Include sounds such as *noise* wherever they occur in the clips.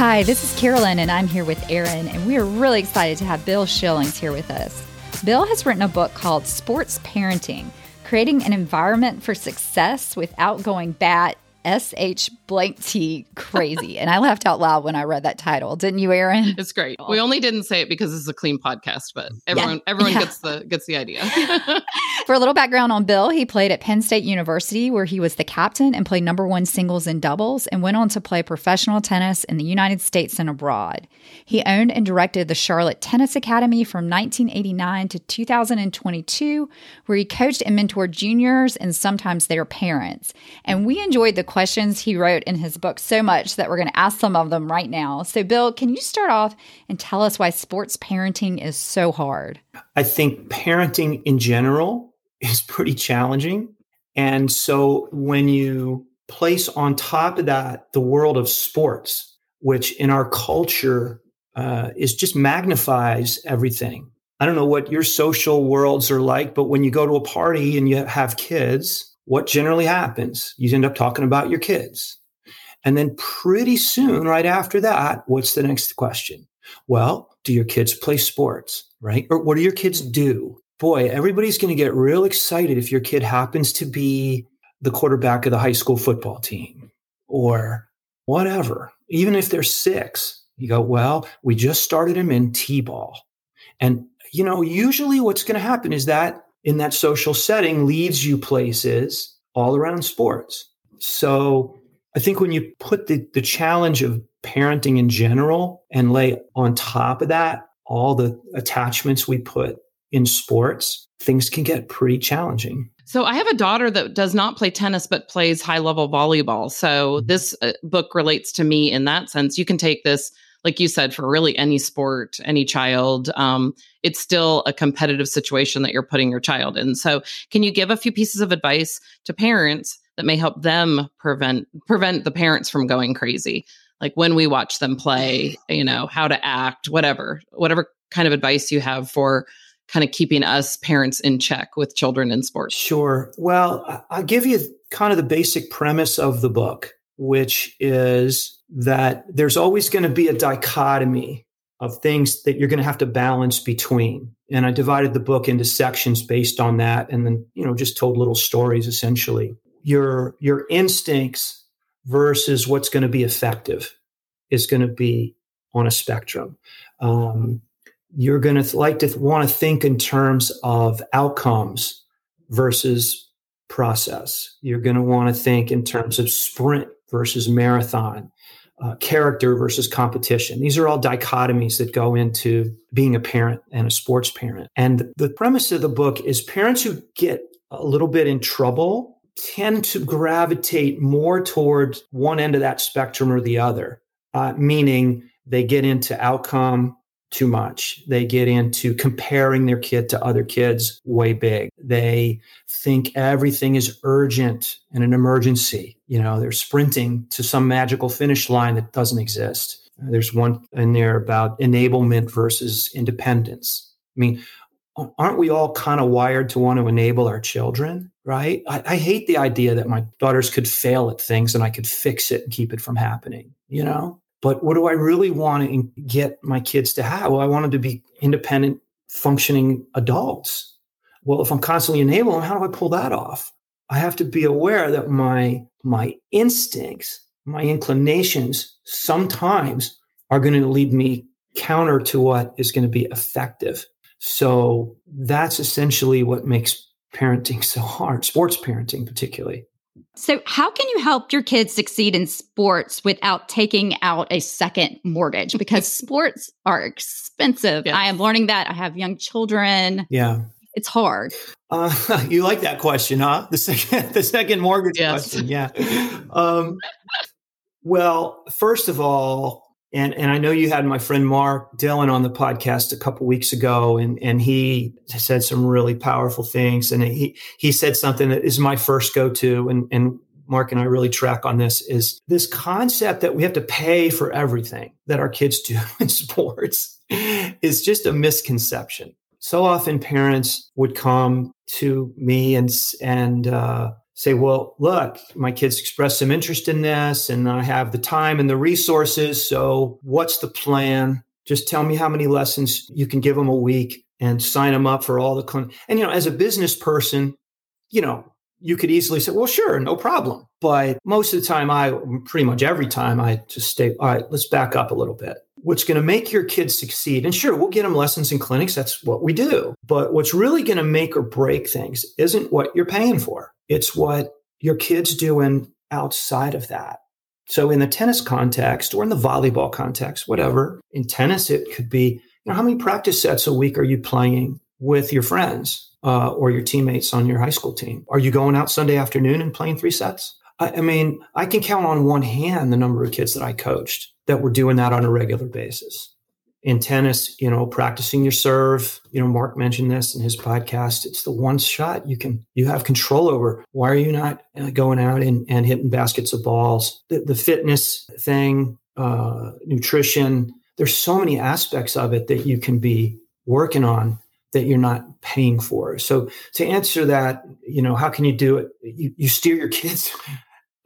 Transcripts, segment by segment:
Hi, this is Carolyn, and I'm here with Aaron, and we are really excited to have Bill Schillings here with us. Bill has written a book called Sports Parenting Creating an Environment for Success Without Going Bat SH blank T crazy. and I laughed out loud when I read that title. Didn't you, Aaron? It's great. We only didn't say it because it's a clean podcast, but everyone yeah. everyone yeah. gets the gets the idea. *laughs* For a little background on Bill, he played at Penn State University where he was the captain and played number 1 singles and doubles and went on to play professional tennis in the United States and abroad. He owned and directed the Charlotte Tennis Academy from 1989 to 2022 where he coached and mentored juniors and sometimes their parents. And we enjoyed the questions he wrote in his book so much that we're going to ask some of them right now. So, Bill, can you start off and tell us why sports parenting is so hard? I think parenting in general is pretty challenging. And so, when you place on top of that the world of sports, which in our culture uh, is just magnifies everything. I don't know what your social worlds are like, but when you go to a party and you have kids, what generally happens? You end up talking about your kids. And then pretty soon, right after that, what's the next question? Well, do your kids play sports, right? Or what do your kids do? Boy, everybody's going to get real excited if your kid happens to be the quarterback of the high school football team or whatever. Even if they're six, you go, well, we just started him in T ball. And, you know, usually what's going to happen is that in that social setting leads you places all around sports. So I think when you put the, the challenge of parenting in general and lay on top of that all the attachments we put in sports, things can get pretty challenging. So I have a daughter that does not play tennis but plays high level volleyball. So mm-hmm. this uh, book relates to me in that sense. You can take this like you said, for really any sport, any child, um, it's still a competitive situation that you're putting your child in. So, can you give a few pieces of advice to parents that may help them prevent prevent the parents from going crazy? Like when we watch them play, you know, how to act, whatever, whatever kind of advice you have for kind of keeping us parents in check with children in sports. Sure. Well, I'll give you kind of the basic premise of the book, which is that there's always going to be a dichotomy of things that you're going to have to balance between. And I divided the book into sections based on that and then, you know, just told little stories essentially. Your your instincts versus what's going to be effective is going to be on a spectrum. Um, you're going to like to want to think in terms of outcomes versus process. You're going to want to think in terms of sprint versus marathon uh, character versus competition. These are all dichotomies that go into being a parent and a sports parent. And the premise of the book is parents who get a little bit in trouble tend to gravitate more towards one end of that spectrum or the other, uh, meaning they get into outcome too much. They get into comparing their kid to other kids way big. They think everything is urgent and an emergency. You know, they're sprinting to some magical finish line that doesn't exist. There's one in there about enablement versus independence. I mean, aren't we all kind of wired to want to enable our children? Right. I, I hate the idea that my daughters could fail at things and I could fix it and keep it from happening. You know, but what do I really want to get my kids to have? Well, I want them to be independent, functioning adults. Well, if I'm constantly enabling them, how do I pull that off? I have to be aware that my my instincts, my inclinations sometimes are going to lead me counter to what is going to be effective. So that's essentially what makes parenting *laughs* so hard, sports parenting particularly. So, how can you help your kids succeed in sports without taking out a second mortgage? Because *laughs* sports are expensive. I am learning that. I have young children. Yeah. It's hard. Uh, *laughs* you like that question, huh? The second, *laughs* the second mortgage yes. question. Yeah. Um, well, first of all, and and I know you had my friend Mark Dillon on the podcast a couple weeks ago, and and he said some really powerful things, and he he said something that is my first go to, and and Mark and I really track on this is this concept that we have to pay for everything that our kids do *laughs* in sports is just a misconception. So often parents would come to me and and uh, say, well, look, my kids expressed some interest in this and I have the time and the resources. So what's the plan? Just tell me how many lessons you can give them a week and sign them up for all the clin-. and you know as a business person you know you could easily say well sure no problem but most of the time i pretty much every time i just stay all right let's back up a little bit what's going to make your kids succeed and sure we'll get them lessons in clinics that's what we do but what's really going to make or break things isn't what you're paying for it's what your kids doing outside of that so in the tennis context or in the volleyball context whatever in tennis it could be you know, how many practice sets a week are you playing with your friends uh, or your teammates on your high school team? Are you going out Sunday afternoon and playing three sets? I, I mean, I can count on one hand the number of kids that I coached that were doing that on a regular basis. In tennis, you know, practicing your serve, you know, Mark mentioned this in his podcast. It's the one shot you can, you have control over. Why are you not uh, going out and, and hitting baskets of balls? The, the fitness thing, uh, nutrition, there's so many aspects of it that you can be working on that you're not paying for. So to answer that, you know, how can you do it? You, you steer your *laughs* kids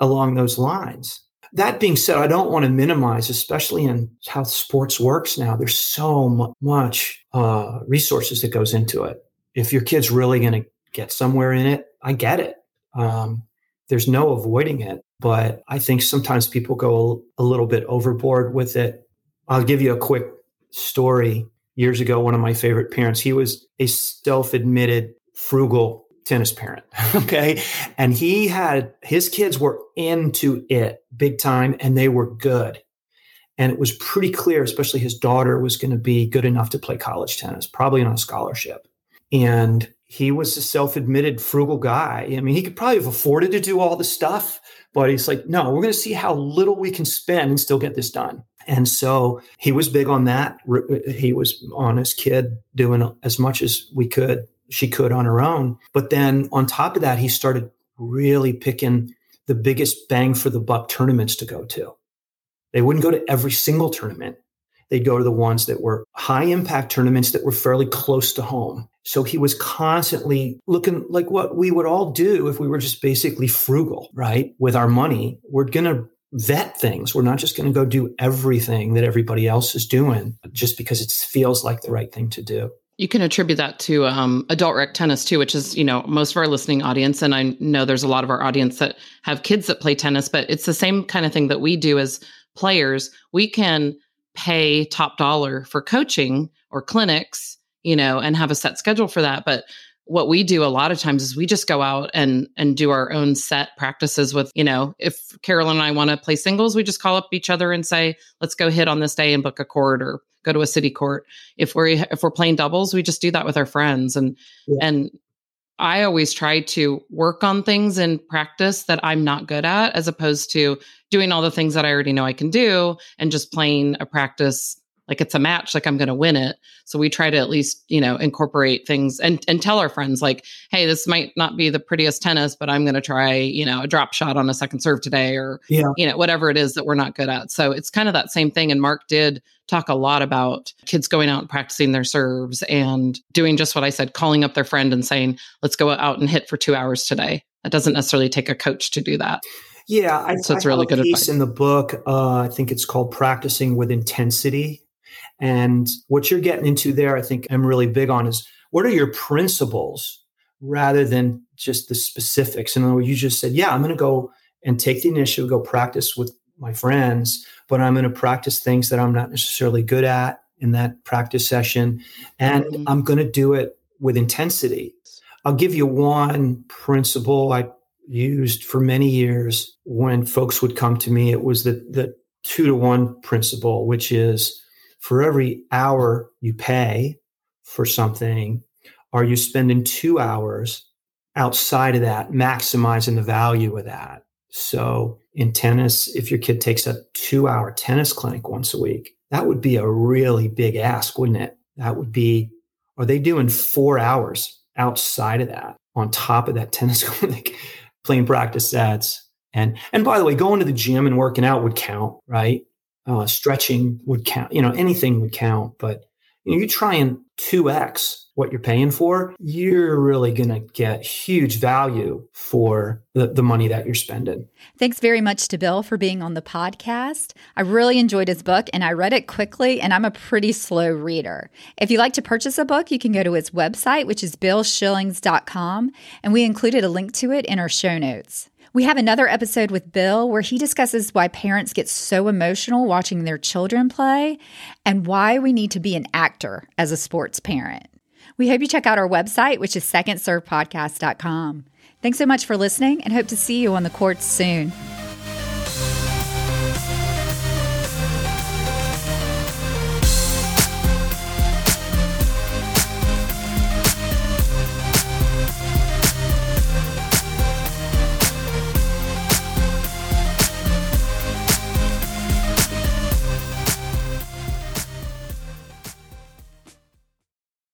along those lines. That being said, I don't want to minimize, especially in how sports works now. There's so much uh, resources that goes into it. If your kid's really going to get somewhere in it, I get it. Um, there's no avoiding it, but I think sometimes people go a little bit overboard with it I'll give you a quick story. Years ago, one of my favorite parents, he was a self admitted frugal tennis parent. *laughs* okay. And he had his kids were into it big time and they were good. And it was pretty clear, especially his daughter was going to be good enough to play college tennis, probably on a scholarship. And he was a self admitted frugal guy. I mean, he could probably have afforded to do all the stuff, but he's like, no, we're going to see how little we can spend and still get this done. And so he was big on that. He was on his kid doing as much as we could, she could on her own. But then on top of that, he started really picking the biggest bang for the buck tournaments to go to. They wouldn't go to every single tournament. They'd go to the ones that were high impact tournaments that were fairly close to home. So he was constantly looking like what we would all do if we were just basically frugal, right? With our money, we're going to vet things. We're not just going to go do everything that everybody else is doing just because it feels like the right thing to do. You can attribute that to um, adult rec tennis too, which is you know most of our listening audience, and I know there's a lot of our audience that have kids that play tennis, but it's the same kind of thing that we do as players. We can pay top dollar for coaching or clinics, you know, and have a set schedule for that, but what we do a lot of times is we just go out and and do our own set practices with you know if carolyn and i want to play singles we just call up each other and say let's go hit on this day and book a court or go to a city court if we're if we're playing doubles we just do that with our friends and yeah. and i always try to work on things in practice that i'm not good at as opposed to doing all the things that i already know i can do and just playing a practice like it's a match like i'm going to win it so we try to at least you know incorporate things and and tell our friends like hey this might not be the prettiest tennis but i'm going to try you know a drop shot on a second serve today or yeah. you know whatever it is that we're not good at so it's kind of that same thing and mark did talk a lot about kids going out and practicing their serves and doing just what i said calling up their friend and saying let's go out and hit for two hours today that doesn't necessarily take a coach to do that yeah, I, so it's I really good piece advice. in the book. Uh, I think it's called "Practicing with Intensity," And what you're getting into there, I think I'm really big on is what are your principles rather than just the specifics. And you just said, yeah, I'm going to go and take the initiative, go practice with my friends, but I'm going to practice things that I'm not necessarily good at in that practice session. And mm-hmm. I'm going to do it with intensity. I'll give you one principle I used for many years when folks would come to me. It was the, the two to one principle, which is for every hour you pay for something, are you spending two hours outside of that, maximizing the value of that? So in tennis, if your kid takes a two hour tennis clinic once a week, that would be a really big ask, wouldn't it? That would be, are they doing four hours outside of that on top of that tennis *laughs* clinic, playing practice sets? And, and by the way, going to the gym and working out would count, right? Uh, stretching would count. You know, anything would count. But you, know, you try and 2x what you're paying for, you're really going to get huge value for the, the money that you're spending. Thanks very much to Bill for being on the podcast. I really enjoyed his book and I read it quickly, and I'm a pretty slow reader. If you'd like to purchase a book, you can go to his website, which is billshillings.com, and we included a link to it in our show notes. We have another episode with Bill where he discusses why parents get so emotional watching their children play and why we need to be an actor as a sports parent. We hope you check out our website, which is secondservepodcast.com. Thanks so much for listening and hope to see you on the courts soon.